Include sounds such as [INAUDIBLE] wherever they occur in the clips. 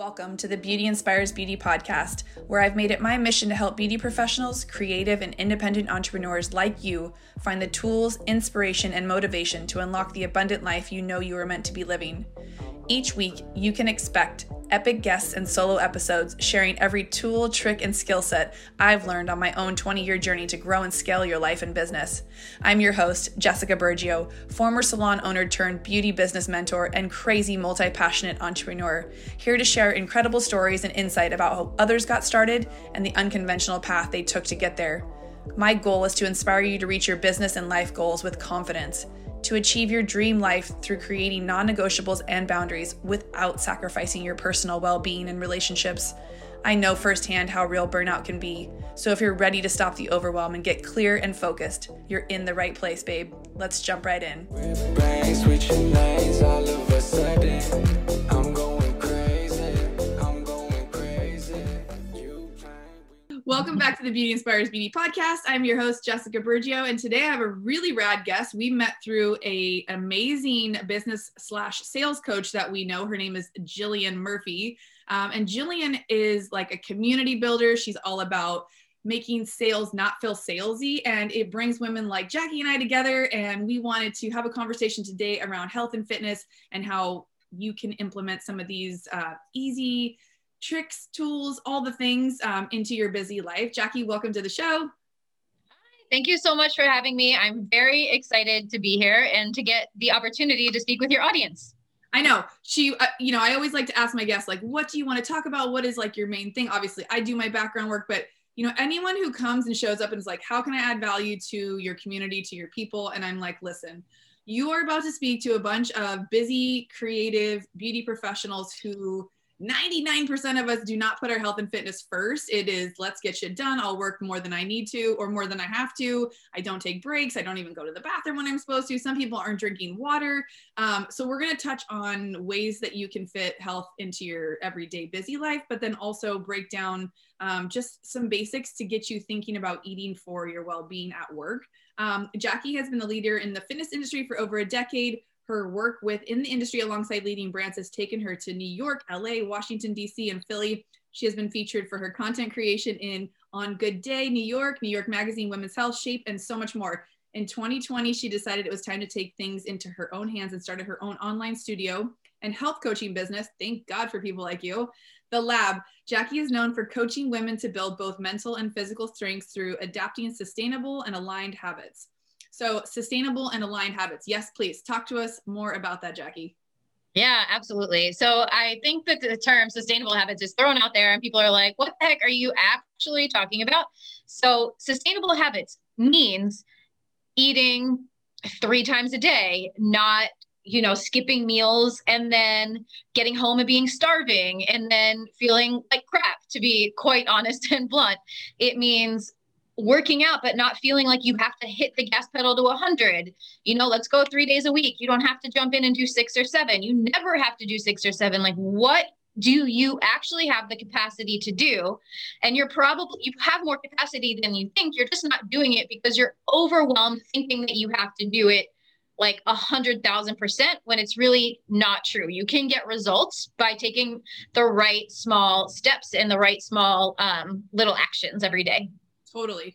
Welcome to the Beauty Inspires Beauty podcast, where I've made it my mission to help beauty professionals, creative, and independent entrepreneurs like you find the tools, inspiration, and motivation to unlock the abundant life you know you are meant to be living. Each week, you can expect epic guests and solo episodes sharing every tool, trick, and skill set I've learned on my own 20 year journey to grow and scale your life and business. I'm your host, Jessica Burgio, former salon owner turned beauty business mentor and crazy multi passionate entrepreneur, here to share incredible stories and insight about how others got started and the unconventional path they took to get there. My goal is to inspire you to reach your business and life goals with confidence to achieve your dream life through creating non negotiables and boundaries without sacrificing your personal well being and relationships. I know firsthand how real burnout can be. So if you're ready to stop the overwhelm and get clear and focused, you're in the right place, babe. Let's jump right in. Welcome back to the Beauty Inspires Beauty podcast. I'm your host Jessica Burgio, and today I have a really rad guest. We met through a amazing business slash sales coach that we know. Her name is Jillian Murphy, um, and Jillian is like a community builder. She's all about making sales not feel salesy, and it brings women like Jackie and I together. And we wanted to have a conversation today around health and fitness and how you can implement some of these uh, easy tricks, tools, all the things um, into your busy life. Jackie, welcome to the show. Thank you so much for having me. I'm very excited to be here and to get the opportunity to speak with your audience. I know she, uh, you know, I always like to ask my guests, like, what do you want to talk about? What is like your main thing? Obviously, I do my background work, but you know, anyone who comes and shows up and is like, how can I add value to your community, to your people? And I'm like, listen, you are about to speak to a bunch of busy, creative beauty professionals who 99% of us do not put our health and fitness first. It is let's get shit done. I'll work more than I need to or more than I have to. I don't take breaks. I don't even go to the bathroom when I'm supposed to. Some people aren't drinking water. Um, so, we're going to touch on ways that you can fit health into your everyday busy life, but then also break down um, just some basics to get you thinking about eating for your well being at work. Um, Jackie has been the leader in the fitness industry for over a decade her work within the industry alongside leading brands has taken her to New York, LA, Washington, DC, and Philly. She has been featured for her content creation in On Good Day, New York, New York Magazine, Women's Health, Shape, and so much more. In 2020, she decided it was time to take things into her own hands and started her own online studio and health coaching business. Thank God for people like you. The Lab. Jackie is known for coaching women to build both mental and physical strengths through adapting sustainable and aligned habits. So, sustainable and aligned habits. Yes, please talk to us more about that, Jackie. Yeah, absolutely. So I think that the term sustainable habits is thrown out there and people are like, what the heck are you actually talking about? So sustainable habits means eating three times a day, not you know skipping meals and then getting home and being starving and then feeling like crap to be quite [LAUGHS] honest and blunt it means working out but not feeling like you have to hit the gas pedal to 100 you know let's go three days a week. You don't have to jump in and do six or seven. You never have to do six or seven. Like what do you actually have the capacity to do? And you're probably you have more capacity than you think. You're just not doing it because you're overwhelmed thinking that you have to do it like a hundred thousand percent when it's really not true. You can get results by taking the right small steps and the right small um, little actions every day totally.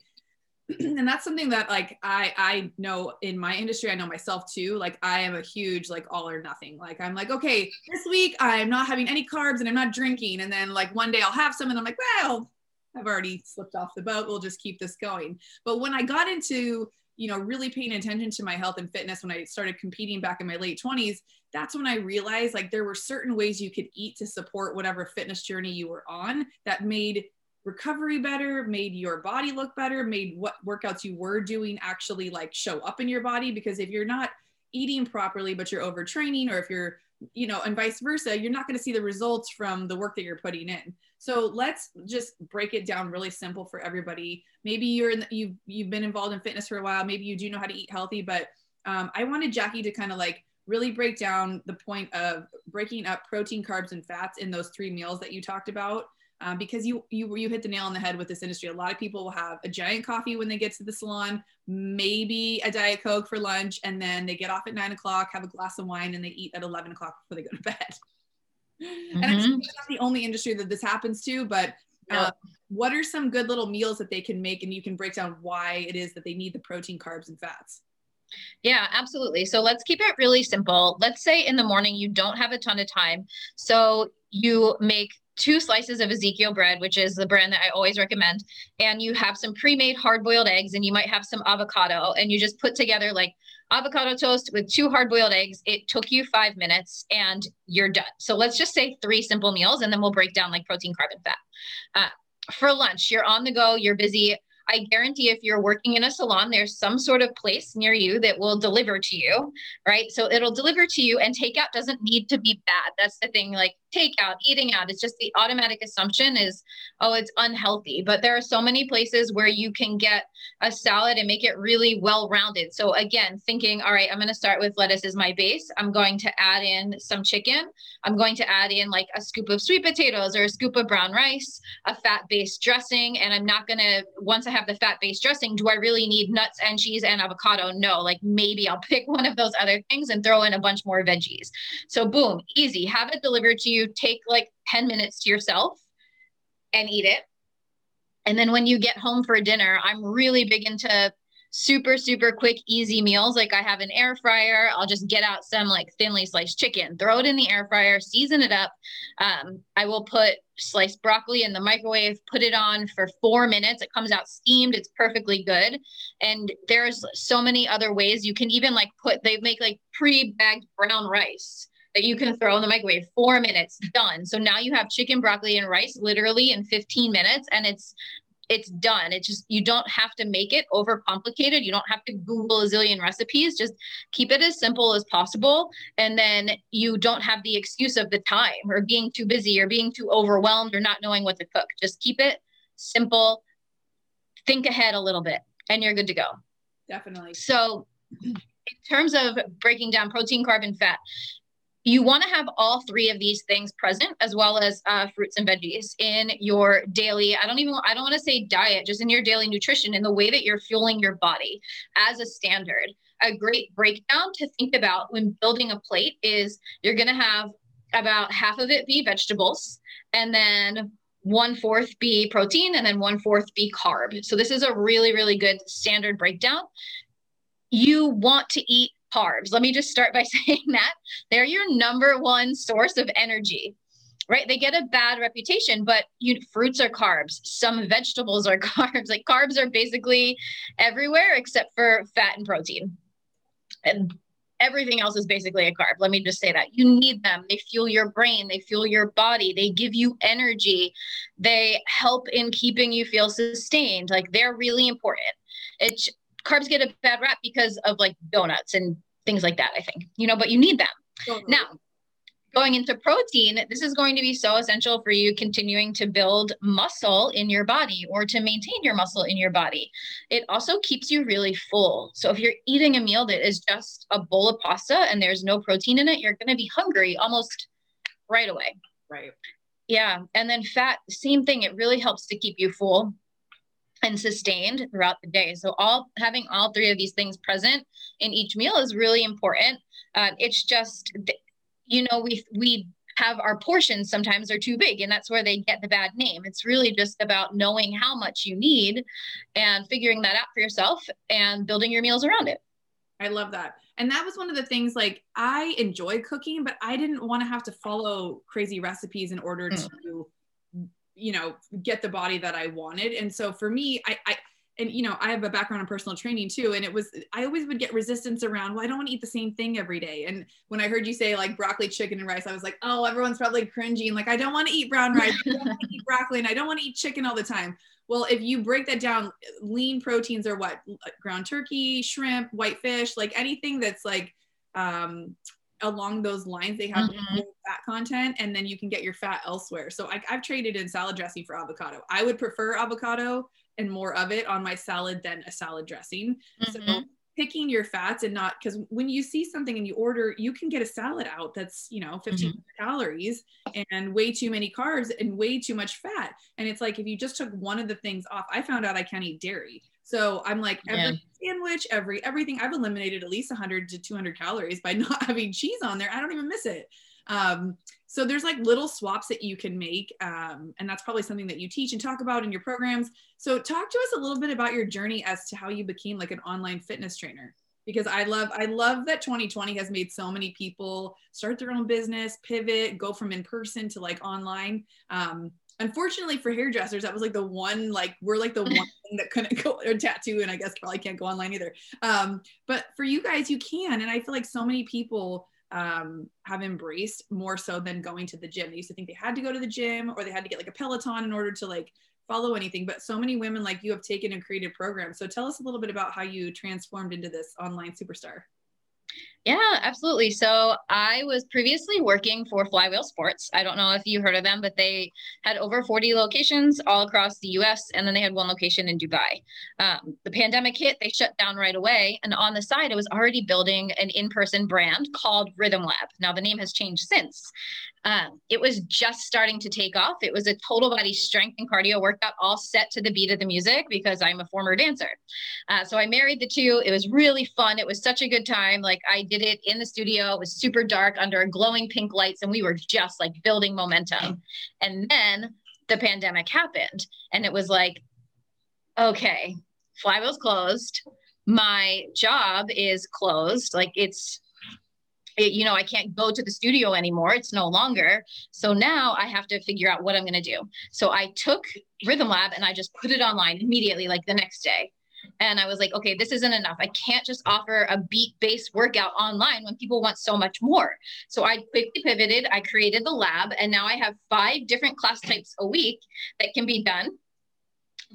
[CLEARS THROAT] And that's something that like i i know in my industry i know myself too like i am a huge like all or nothing. Like i'm like okay this week i'm not having any carbs and i'm not drinking. And then like one day i'll have some and i'm like well i've already slipped off the boat. We'll just keep this going. But when i got into you know really paying attention to my health and fitness when i started competing back in my late 20s that's when i realized like there were certain ways you could eat to support whatever fitness journey you were on that made recovery better, made your body look better, made what workouts you were doing actually like show up in your body. Because if you're not eating properly, but you're overtraining, or if you're, you know, and vice versa, you're not going to see the results from the work that you're putting in. So let's just break it down really simple for everybody. Maybe you're in, the, you've you've been involved in fitness for a while. Maybe you do know how to eat healthy, but um, I wanted Jackie to kind of like really break down the point of breaking up protein, carbs, and fats in those three meals that you talked about um, because you you you hit the nail on the head with this industry. A lot of people will have a giant coffee when they get to the salon, maybe a diet coke for lunch, and then they get off at nine o'clock, have a glass of wine, and they eat at eleven o'clock before they go to [LAUGHS] bed. Mm-hmm. And it's not the only industry that this happens to, but uh, what are some good little meals that they can make and you can break down why it is that they need the protein, carbs, and fats? Yeah, absolutely. So let's keep it really simple. Let's say in the morning you don't have a ton of time. So you make two slices of Ezekiel bread, which is the brand that I always recommend, and you have some pre-made hard-boiled eggs and you might have some avocado and you just put together like avocado toast with two hard-boiled eggs. It took you 5 minutes and you're done. So let's just say three simple meals and then we'll break down like protein, carb and fat. Uh, for lunch, you're on the go, you're busy. I guarantee if you're working in a salon, there's some sort of place near you that will deliver to you, right? So it'll deliver to you, and takeout doesn't need to be bad. That's the thing. Like takeout, eating out, it's just the automatic assumption is, oh, it's unhealthy. But there are so many places where you can get a salad and make it really well rounded. So again, thinking, all right, I'm going to start with lettuce as my base. I'm going to add in some chicken. I'm going to add in like a scoop of sweet potatoes or a scoop of brown rice, a fat based dressing. And I'm not going to, once I have the fat based dressing, do I really need nuts and cheese and avocado? No, like maybe I'll [LAUGHS] pick one of those other things and throw in a bunch more veggies. So boom, easy. Have it delivered to you. Take like 10 minutes to yourself and eat it. And then when you get home for dinner, I'm really big into super super quick easy meals. Like i have an air fryer. I'll just get out some like thinly sliced chicken throw it in the air fryer season it up. Um, i will put sliced broccoli in the microwave put it on for four minutes. It comes out steamed. It's perfectly good. And there's so many other ways. You can even like put they make like pre-bagged brown rice that you can throw in the microwave four minutes done so now you have chicken broccoli and rice literally in 15 minutes and it's it's done. It's just you don't have to make it over complicated. You don't have to Google a zillion recipes. Just keep it as simple as possible. And then you don't have the excuse of the time or being too busy or being too overwhelmed or not knowing what to cook. Just keep it simple. Think ahead a little bit and you're good to go. Definitely. So in terms of breaking down protein, carb, and fat, you want to have all three of these things present as well as uh, fruits and veggies in your daily i don't even i don't want to say diet just in your daily nutrition in the way that you're fueling your body as a standard. A great breakdown to think about when building a plate is you're going to have about half of it be vegetables and then one fourth be protein and then one fourth be carb. So this is a really really good standard breakdown. You want to eat carbs. Let me just start by [LAUGHS] saying that they're your number one source of energy. Right? They get a bad reputation, but you fruits are carbs. Some vegetables are [LAUGHS] carbs. Like carbs are basically everywhere except for fat and protein. And everything else is basically a carb. Let me just say that. You need them. They fuel your brain, they fuel your body, they give you energy, they help in keeping you feel sustained. Like they're really important. It's carbs get a bad rap because of like donuts and things like that, I think, you know, but you need them. Totally. Now, going into protein, this is going to be so essential for you continuing to build muscle in your body or to maintain your muscle in your body. It also keeps you really full. So if you're eating a meal that is just a bowl of pasta and there's no protein in it, you're going to be hungry almost right away. Right. Yeah. And then fat, same thing. It really helps to keep you full and sustained throughout the day. So all having all three of these things present in each meal is really important. Uh, it's just, you know, we we have our portions sometimes are too big and that's where they get the bad name. It's really just about knowing how much you need and figuring that out for yourself and building your meals around it. I love that. And that was one of the things like I enjoy cooking, but I didn't want to have to follow crazy recipes in order mm. to you know get the body that i wanted. And so for me i i and you know i have a background in personal training too and it was i always would get resistance around well i don't want to eat the same thing every day. And when i heard you say like broccoli chicken and rice i was like oh everyone's probably cringing like i don't want to eat brown rice i don't want to eat broccoli and i don't want to eat chicken all the time. Well if you break that down lean proteins are what? Ground turkey shrimp white fish like anything that's like um along those lines they have mm-hmm. fat content and then you can get your fat elsewhere so I, i've traded in salad dressing for avocado i would prefer avocado and more of it on my salad than a salad dressing mm-hmm. so picking your fats and not because when you see something and you order you can get a salad out that's you know 15 mm-hmm. calories and way too many carbs and way too much fat and it's like if you just took one of the things off i found out i can't eat dairy so I'm like every yeah. sandwich, every everything. I've eliminated at least 100 to 200 calories by [LAUGHS] not having cheese on there. I don't even miss it. Um, so there's like little swaps that you can make. Um, and that's probably something that you teach and talk about in your programs. So talk to us a little bit about your journey as to how you became like an online fitness trainer. Because I love, I love that 2020 has made so many people start their own business, pivot, go from in person to like online. Um, unfortunately for hairdressers, that was like the one, like we're like the [LAUGHS] one thing that couldn't go or tattoo, and I guess probably can't go online either. Um, but for you guys, you can, and I feel like so many people um, have embraced more so than going to the gym. They used to think they had to go to the gym or they had to get like a Peloton in order to like follow anything. But so many women like you have taken and created programs. So tell us a little bit about how you transformed into this online superstar. Yeah, absolutely. So I was previously working for Flywheel Sports. I don't know if you heard of them, but they had over 40 locations all across the US, and then they had one location in Dubai. Um, the pandemic hit, they shut down right away. And on the side, I was already building an in person brand called Rhythm Lab. Now, the name has changed since. Um, it was just starting to take off. It was a total body strength and cardio workout, all set to the beat of the music because I'm a former dancer. Uh, so I married the two. It was really fun. It was such a good time. Like I did it in the studio. It was super dark under glowing pink lights, and we were just like building momentum. And then the pandemic happened, and it was like, okay, Flywheel's closed. My job is closed. Like it's it, you know, I can't go to the studio anymore. It's no longer. So now I have to figure out what I'm going to do. So I took Rhythm Lab and I just put it online immediately, like the next day. And I was like, okay, this isn't enough. I can't just offer a beat based workout online when people want so much more. So I quickly pivoted. I created the lab, and now I have five different class types a week that can be done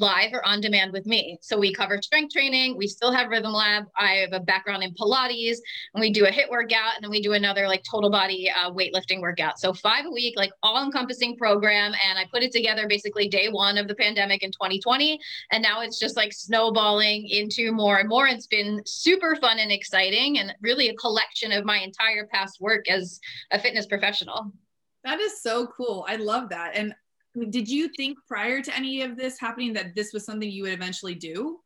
live or on demand with me. So we cover strength training. We still have Rhythm Lab. I have a background in Pilates, and we do a HIIT workout, and then we do another like total body uh, weightlifting workout. So five a week, like all encompassing program. And I put it together basically day one of the pandemic in 2020, and now it's just like snowballing into more and more. It's been super fun and exciting, and really a collection of my entire past work as a fitness professional. That is so cool. I love that. And did you think prior to any of this happening that this was something you would eventually do?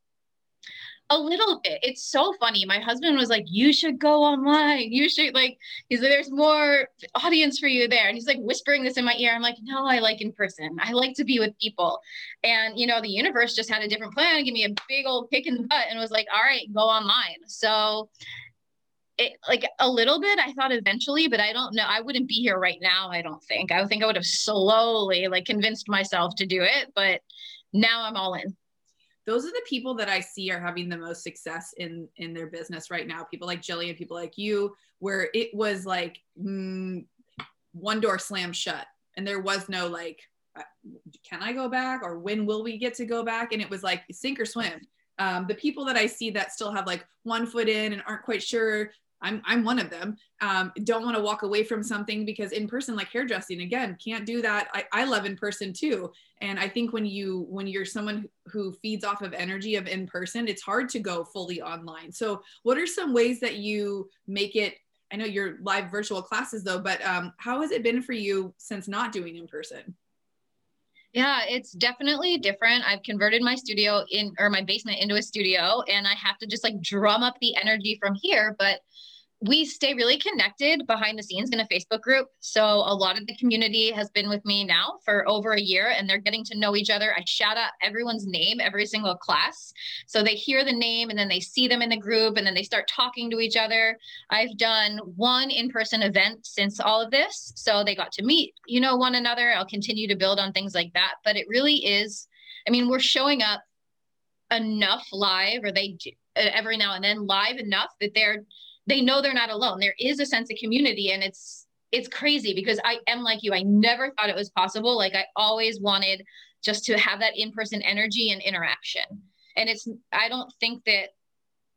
A little bit. It's so funny. My husband was like, "You should go online. You should like." He's like, "There's more audience for you there," and he's like whispering this in my ear. I'm like, "No, I like in person. I like to be with people." And you know, the universe just had a different plan. Give me a big old kick in the butt, and was like, "All right, go online." So it, like a little bit i thought eventually but i don't know i wouldn't be here right now i don't think. I think i would have slowly like convinced myself to do it but now i'm all in. Those are the people that i see are having the most success in in their business right now people like jillian people like you where it was like mm, one door slammed shut and there was no like uh, can i go back or when will we get to go back? And it was like sink or swim. Um, the people that I see that still have like one foot in and aren't quite sure I'm I'm one of them. Um, don't want to walk away from something because in person, like hairdressing, again, can't do that. I, I love in person too. And I think when you when you're someone who feeds off of energy of in person, it's hard to go fully online. So what are some ways that you make it? I know your live virtual classes though, but um, how has it been for you since not doing in person? Yeah, it's definitely different. I've converted my studio in or my basement into a studio and I have to just like drum up the energy from here, but we stay really connected behind the scenes in a Facebook group. So a lot of the community has been with me now for over a year and they're getting to know each other. I shout out everyone's name every single class. So they hear the name and then they see them in the group and then they start talking to each other. I've done one in-person event since all of this. So they got to meet, you know, one another. I'll continue to build on things like that, but it really is I mean, we're showing up enough live or they uh, every now and then live enough that they're they know they're not alone. There is a sense of community and it's it's crazy because I am like you. I never thought it was possible. Like I always wanted just to have that in-person energy and interaction. And it's I don't think that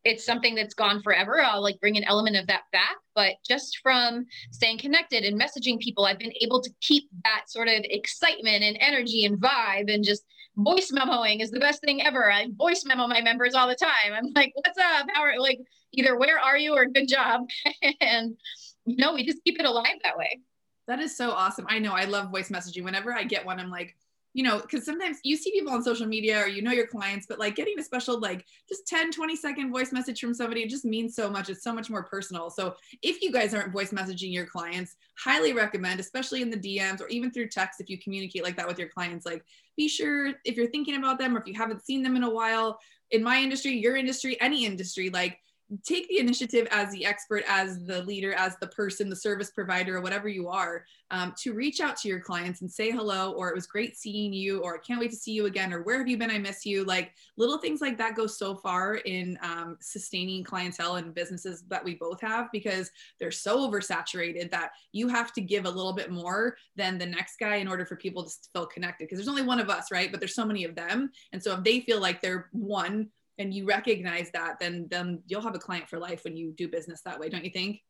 it's something that's gone forever. I'll like bring an element of that back, but just from staying connected and messaging people, I've been able to keep that sort of excitement and energy and vibe and just voice memoing is the best thing ever. I voice memo my members all the time. I'm like, what's up? How are like either where are you or good job? [LAUGHS] and you know, we just keep it alive that way. That is so awesome. I know I love voice messaging. Whenever I get one, I'm like, you know, because sometimes you see people on social media or you know your clients, but like getting a special, like just 10, 20 second voice message from somebody, just means so much. It's so much more personal. So if you guys aren't voice messaging your clients, highly recommend, especially in the DMs or even through text, if you communicate like that with your clients, like be sure if you're thinking about them or if you haven't seen them in a while, in my industry, your industry, any industry, like take the initiative as the expert, as the leader, as the person, the service provider, or whatever you are, um, to reach out to your clients and say hello, or it was great seeing you, or I can't wait to see you again, or where have you been? I miss you. Like little things like that go so far in um, sustaining clientele and businesses that we both have because they're so oversaturated that you have to give a little bit more than the next guy in order for people to feel connected. Because there's only one of us, right? But there's so many of them. And so if they feel like they're one, and you recognize that, then then you'll have a client for life when you do business that way, don't you think?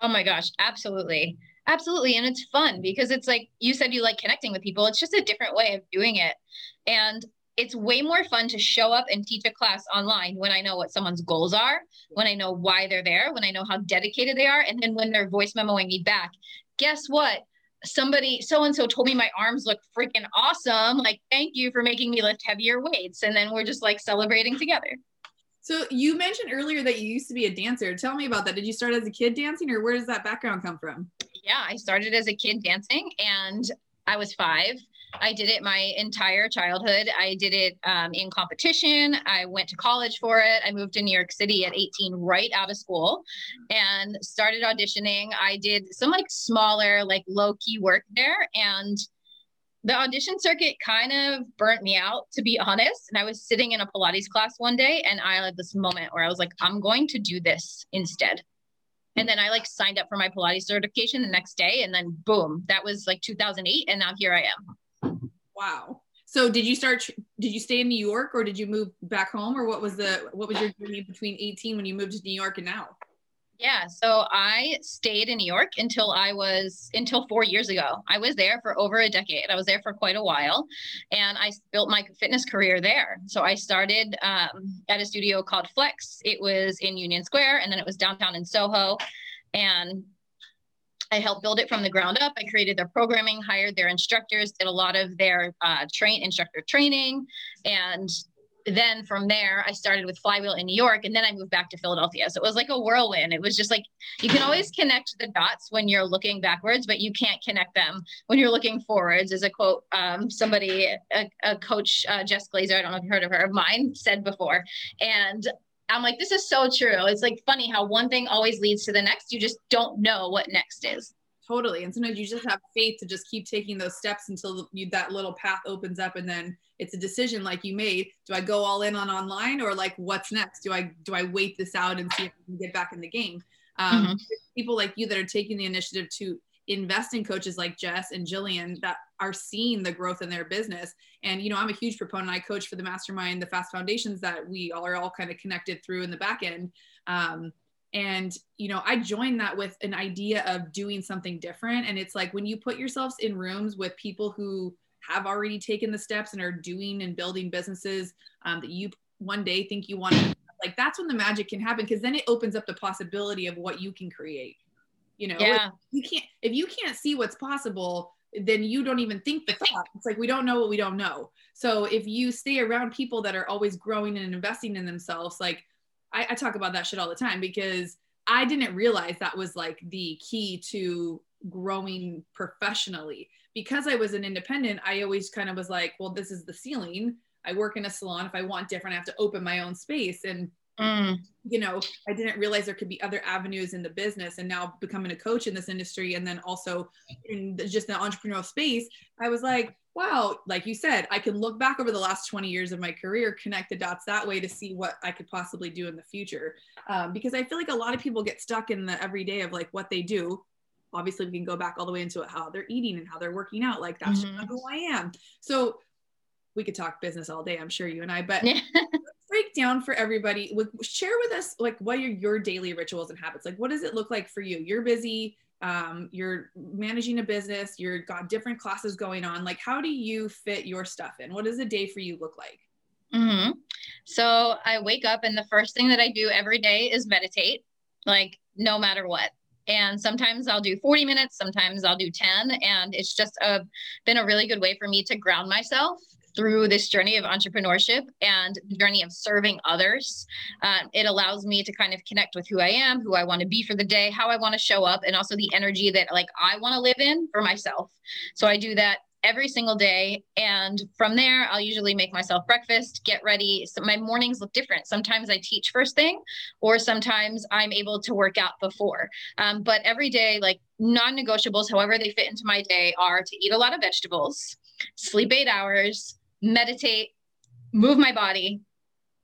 Oh my gosh, absolutely. Absolutely. And it's fun because it's like you said you like connecting with people. It's just a different way of doing it. And it's way more fun to show up and teach a class online when I know what someone's goals are, when I know why they're there, when I know how dedicated they are, and then when they're voice memoing me back. Guess what? Somebody so and so told me my arms look freaking awesome. Like thank you for making me lift heavier weights. And then we're just like celebrating together. So you mentioned earlier that you used to be a dancer. Tell me about that. Did you start as a kid dancing or where does that background come from? Yeah i started as a kid dancing and i was five I did it my entire childhood. I did it um, in competition. I went to college for it. I moved to New York City at 18, right out of school, and started auditioning. I did some like smaller, like low key work there. And the audition circuit kind of burnt me out, to be honest. And I was sitting in a Pilates class one day, and I had this moment where I was like, I'm going to do this instead. And then I like signed up for my Pilates certification the next day. And then boom, that was like 2008. And now here I am. Wow. So did you start did you stay in New York or did you move back home or what was the what was your journey between 18 when you moved to New York and now? Yeah, so I stayed in New York until I was until 4 years ago. I was there for over a decade. I was there for quite a while and I built my fitness career there. So I started um, at a studio called Flex. It was in Union Square and then it was downtown in Soho and I helped build it from the ground up. I created their programming, hired their instructors, did a lot of their uh, train instructor training, and then from there I started with Flywheel in New York, and then I moved back to Philadelphia. So it was like a whirlwind. It was just like you can always connect the dots when you're looking backwards, but you can't connect them when you're looking forwards. Is a quote um, somebody, a, a coach, uh, Jess Glazer, I don't know if you've heard of her, of mine, said before, and I'm like, this is so true. It's like funny how one thing always leads to the next. You just don't know what next is. Totally. And sometimes you just have faith to just keep taking those steps until you, that little path opens up and then it's a decision like you made. Do I go all in on online or like what's next? Do I do I wait this out and see if I can get back in the game? Um, mm-hmm. People like you that are taking the initiative to invest in coaches like Jess and Jillian that are seeing the growth in their business. And, you know, I'm a huge proponent. I coach for the mastermind, the fast foundations that we all are all kind of connected through in the back end. Um, and, you know, I joined that with an idea of doing something different. And it's like when you put yourselves in rooms with people who have already taken the steps and are doing and building businesses um, that you one day think you want to like that's when the magic can happen because then it opens up the possibility of what you can create you know yeah. you can't if you can't see what's possible then you don't even think the thought. It's like we don't know what we don't know. So if you stay around people that are always growing and investing in themselves like I, I talk about that shit all the time because i didn't realize that was like the key to growing professionally. Because i was an independent i always kind of was like well this is the ceiling. I work in a salon. If i want different i have to open my own space. And Mm. You know, I didn't realize there could be other avenues in the business. And now becoming a coach in this industry and then also in the, just the entrepreneurial space, I was like, wow, like you said, I can look back over the last 20 years of my career, connect the dots that way to see what I could possibly do in the future. Um, because I feel like a lot of people get stuck in the everyday of like what they do. Obviously, we can go back all the way into how they're eating and how they're working out. Like that's mm-hmm. who I am. So we could talk business all day, I'm sure you and I, but [LAUGHS] break down for everybody with share with us like what are your daily rituals and habits? Like what does it look like for you? You're busy um, you're managing a business you're got different classes going on. Like how do you fit your stuff in? What does a day for you look like? Mm-hmm. so i wake up and the first thing that i do every day is meditate like no matter what. And sometimes I'll do 40 minutes, sometimes I'll do 10. And it's just a, been a really good way for me to ground myself through this journey of entrepreneurship and the journey of serving others. Um, it allows me to kind of connect with who I am, who I want to be for the day, how I want to show up, and also the energy that like I want to live in for myself. So I do that every single day. And from there, I'll usually make myself breakfast, get ready. So my mornings look different. Sometimes I teach first thing, or sometimes I'm able to work out before. Um, but every day, like non negotiables, however they fit into my day, are to eat a lot of vegetables, sleep eight hours, meditate, move my body,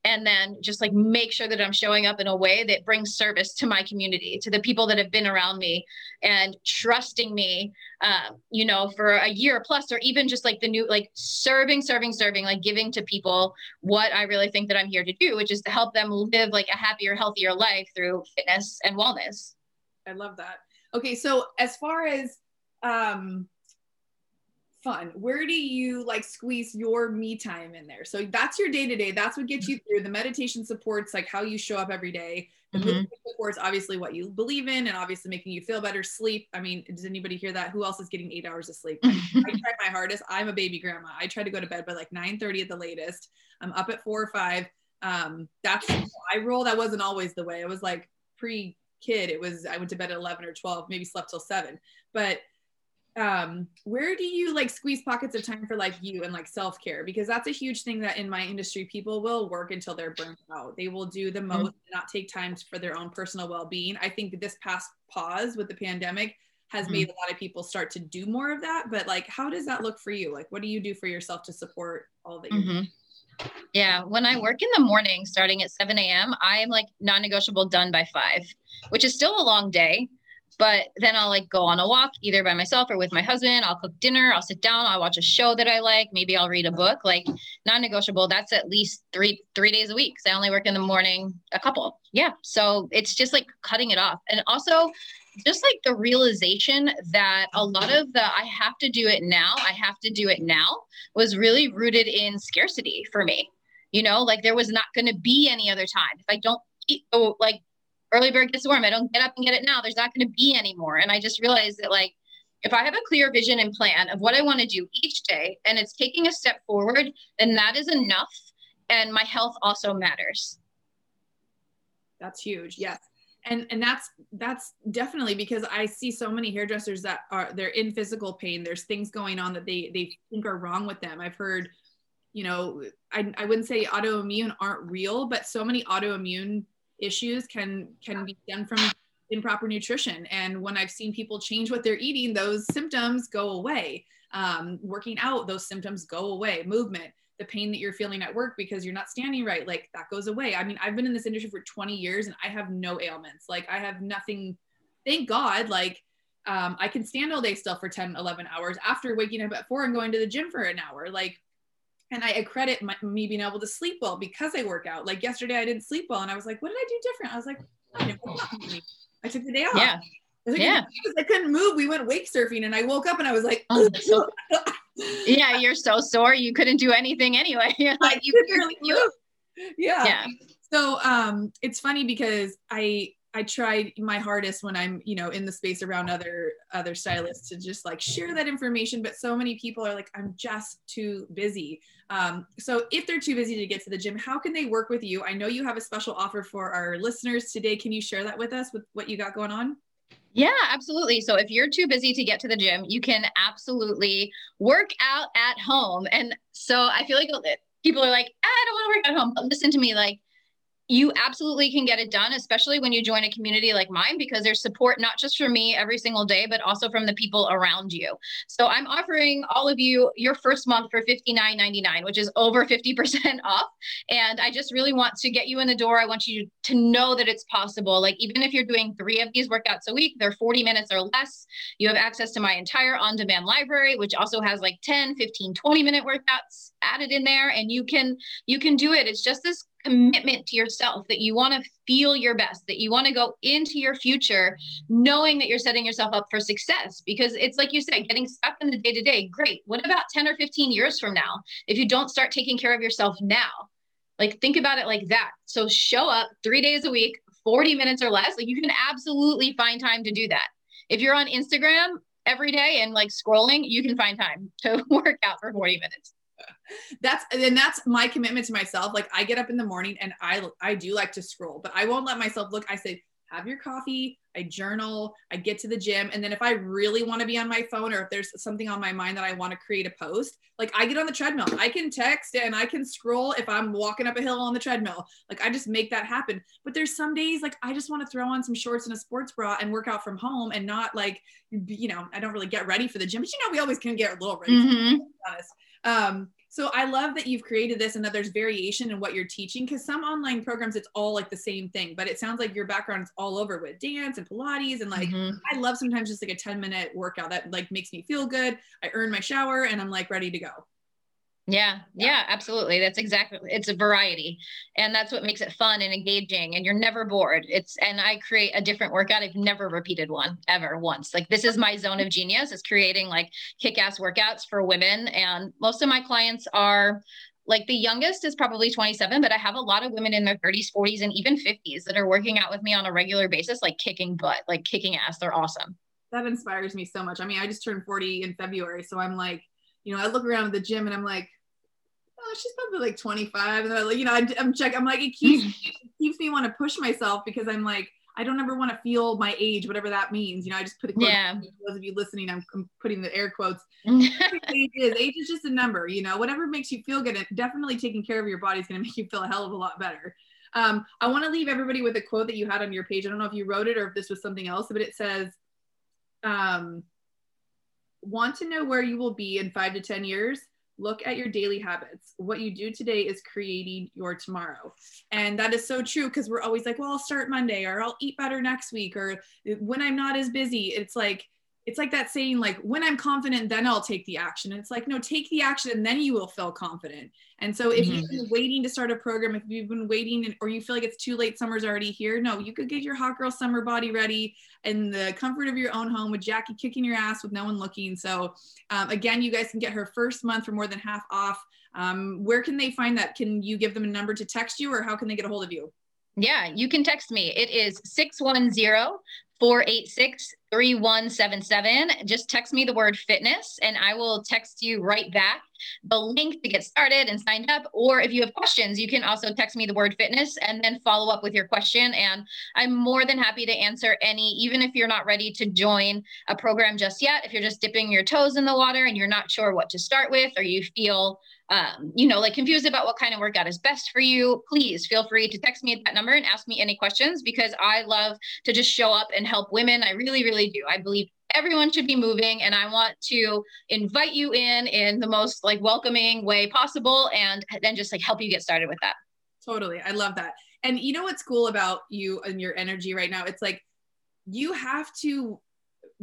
and then just like make sure that I'm showing up in a way that brings service to my community, to the people that have been around me and trusting me, uh, you know, for a year plus, or even just like the new, like serving, serving, serving, like giving to people what I really think that I'm here to do, which is to help them live like a happier, healthier life through fitness and wellness. I love that. Okay. So as far as, um, fun. Where do you like squeeze your me time in there? So that's your day to day that's what gets you through the meditation supports like how you show up every day. The mm-hmm. supports obviously what you believe in and obviously making you feel better sleep. I mean does anybody hear that? Who else is getting eight hours of sleep? [LAUGHS] I try my hardest. I'm a baby grandma. I try to go to bed by like 9 30 at the latest. I'm up at four or five. Um that's i roll that wasn't always the way. It was like pre kid it was i went to bed at 11 or 12 maybe slept till 7 but um where do you like squeeze pockets of time for like you and like self-care because that's a huge thing that in my industry people will work until they're burnt out they will do the mm-hmm. most mm-hmm. not take time for their own personal well-being i think this past pause with the pandemic has mm-hmm. made a lot of people start to do more of that but like how does that look for you like what do you do for yourself to support all that mm-hmm. Yeah, when I work in the morning starting at 7 a.m., I'm like non negotiable done by five, which is still a long day. But then I'll like go on a walk either by myself or with my husband. I'll cook dinner. I'll sit down. I'll watch a show that I like. Maybe I'll read a book. Like non-negotiable. That's at least three three days a week. So I only work in the morning a couple. Yeah. So it's just like cutting it off. And also just like the realization that a lot of the I have to do it now, I have to do it now was really rooted in scarcity for me. You know, like there was not going to be any other time. If I don't eat, oh, like early bird gets worm. I don't get up and get it now. There's not going to be anymore. And I just realized that like if I have a clear vision and plan of what I want to do each day and it's taking a step forward, then that is enough. And my health also matters. That's huge. Yes. And and that's that's definitely because I see so many hairdressers that are they're in physical pain. There's things going on that they they think are wrong with them. I've heard, you know, I, I wouldn't say autoimmune aren't real, but so many autoimmune issues can can be done from improper nutrition. And when i've seen people change what they're eating those symptoms go away. Um, working out those symptoms go away. Movement the pain that you're feeling at work because you're not standing right like that goes away. I mean i've been in this industry for 20 years and i have no ailments. Like i have nothing thank god like um, i can stand all day still for 10 11 hours after waking up at four and going to the gym for an hour. Like and I credit my, me being able to sleep well because I work out. Like yesterday, I didn't sleep well, and I was like, "What did I do different?" I was like, "I, I took the day off." Yeah. I, like, yeah. I couldn't move. We went wake surfing, and I woke up and I was like, oh, so, "Yeah, you're so sore. You couldn't do anything anyway. [LAUGHS] like you, you, you, yeah. Yeah. So um, it's funny because I I tried my hardest when I'm, you know, in the space around other other stylists to just like share that information. But so many people are like, I'm just too busy. Um, so if they're too busy to get to the gym, how can they work with you? I know you have a special offer for our listeners today. Can you share that with us with what you got going on? Yeah, absolutely. So if you're too busy to get to the gym, you can absolutely work out at home. And so I feel like people are like, I don't want to work at home. But listen to me, like you absolutely can get it done, especially when you join a community like mine, because there's support not just from me every single day, but also from the people around you. So I'm offering all of you your first month for $59.99, which is over 50% [LAUGHS] off. And I just really want to get you in the door. I want you to know that it's possible. Like, even if you're doing three of these workouts a week, they're 40 minutes or less. You have access to my entire on demand library, which also has like 10, 15, 20 minute workouts added in there. And you can, you can do it. It's just this commitment to yourself that you want to feel your best, that you want to go into your future knowing that you're setting yourself up for success. Because it's like you said, getting stuck in the day to day, great. What about 10 or 15 years from now if you don't start taking care of yourself now? Like, think about it like that. So, show up three days a week, 40 minutes or less, like you can absolutely find time to do that. If you're on Instagram every day and like scrolling, you can find time to [LAUGHS] work out for 40 minutes that's and that's my commitment to myself like i get up in the morning and i i do like to scroll but i won't let myself look i say have your coffee I journal, I get to the gym. And then if I really want to be on my phone or if there's something on my mind that I want to create a post, like I get on the treadmill. I can text and I can scroll if I'm walking up a hill on the treadmill. Like I just make that happen. But there's some days like I just want to throw on some shorts and a sports bra and work out from home and not like, you know, I don't really get ready for the gym. But you know, we always can get a little ready. Mm-hmm. honest. Um, so I love that you've created this and that there's variation in what you're teaching because some online programs it's all like the same thing, but it sounds like your background is all over with dance and Pilates and like mm-hmm. I love sometimes just like a 10 minute workout that like makes me feel good. I earn my shower and I'm like ready to go. Yeah, yeah, absolutely. That's exactly it's a variety. And that's what makes it fun and engaging and you're never bored. It's and I create a different workout. I've never repeated one ever once. Like this is my zone of genius is creating like kick-ass workouts for women and most of my clients are like the youngest is probably 27 but i have a lot of women in their 30s 40s and even 50s that are working out with me on a regular basis like kicking butt like kicking ass they're awesome that inspires me so much i mean i just turned 40 in february so i'm like you know, I look around at the gym and I'm like, oh, she's probably like 25. And like, you know, I, am checking, I'm like, it keeps, it keeps me want to push myself because I'm like, I don't ever want to feel my age, whatever that means. You know, I just put a quote. Yeah. those of you listening, I'm, I'm, putting the air quotes. [LAUGHS] age is age is just a number. You know, whatever makes you feel good. And definitely taking care of your body is going [LAUGHS] to make you feel a hell of a lot better. Um, I want to leave everybody with a quote that you had on your page. I don't know if you wrote it or if this was something else, but it says, um, want to know where you will be in five to 10 years? Look at your daily habits. What you do today is creating your tomorrow. And that is so true because we're always like, well, I'll start Monday or I'll eat better next week or when I'm not as busy. It's like, it's like that saying like when i'm confident then i'll take the action. It's like no take the action and then you will feel confident. And so if mm-hmm. you've been waiting to start a program if you've been waiting or you feel like it's too late summer's already here no you could get your hot girl summer body ready in the comfort of your own home with jackie kicking your ass with no one looking. So um, again you guys can get her first month for more than half off. Um, where can they find that? Can you give them a number to text you or how can they get a hold of you? Yeah, you can text me. It is 610 486 3177. Just text me the word fitness and I will text you right back the link to get started and signed up. Or if you have questions, you can also text me the word fitness and then follow up with your question. And I'm more than happy to answer any, even if you're not ready to join a program just yet. If you're just dipping your toes in the water and you're not sure what to start with, or you feel um, you know, like confused about what kind of workout is best for you, please feel free to text me at that number and ask me any questions because I love to just show up and help women. I really, really do. I believe everyone should be moving and I want to invite you in in the most like welcoming way possible and then just like help you get started with that. Totally. I love that. And you know what's cool about you and your energy right now? It's like you have to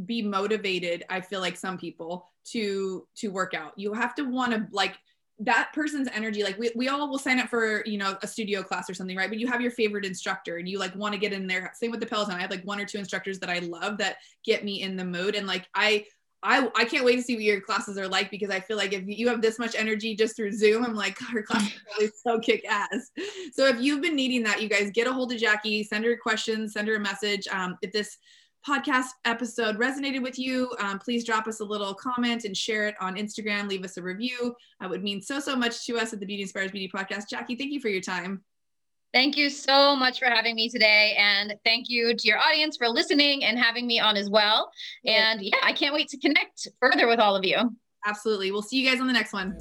be motivated i feel like some people to to work out you have to want to like that person's energy like we, we all will sign up for you know a studio class or something right but you have your favorite instructor and you like want to get in there same with the peloton i have like one or two instructors that i love that get me in the mood and like i I, I can't wait to see what your classes are like because I feel like if you have this much energy just through Zoom, I'm like, [LAUGHS] her class is really so kick ass. So if you've been needing that, you guys get a hold of Jackie, send her questions, send her a message. Um, if this podcast episode resonated with you, um, please drop us a little comment and share it on Instagram. Leave us a review. That would mean so, so much to us at the Beauty Inspires Beauty podcast. Jackie, thank you for your time. Thank you so much for having me today. And thank you to your audience for listening and having me on as well. And yeah, I can't wait to connect further with all of you. Absolutely. We'll see you guys on the next one.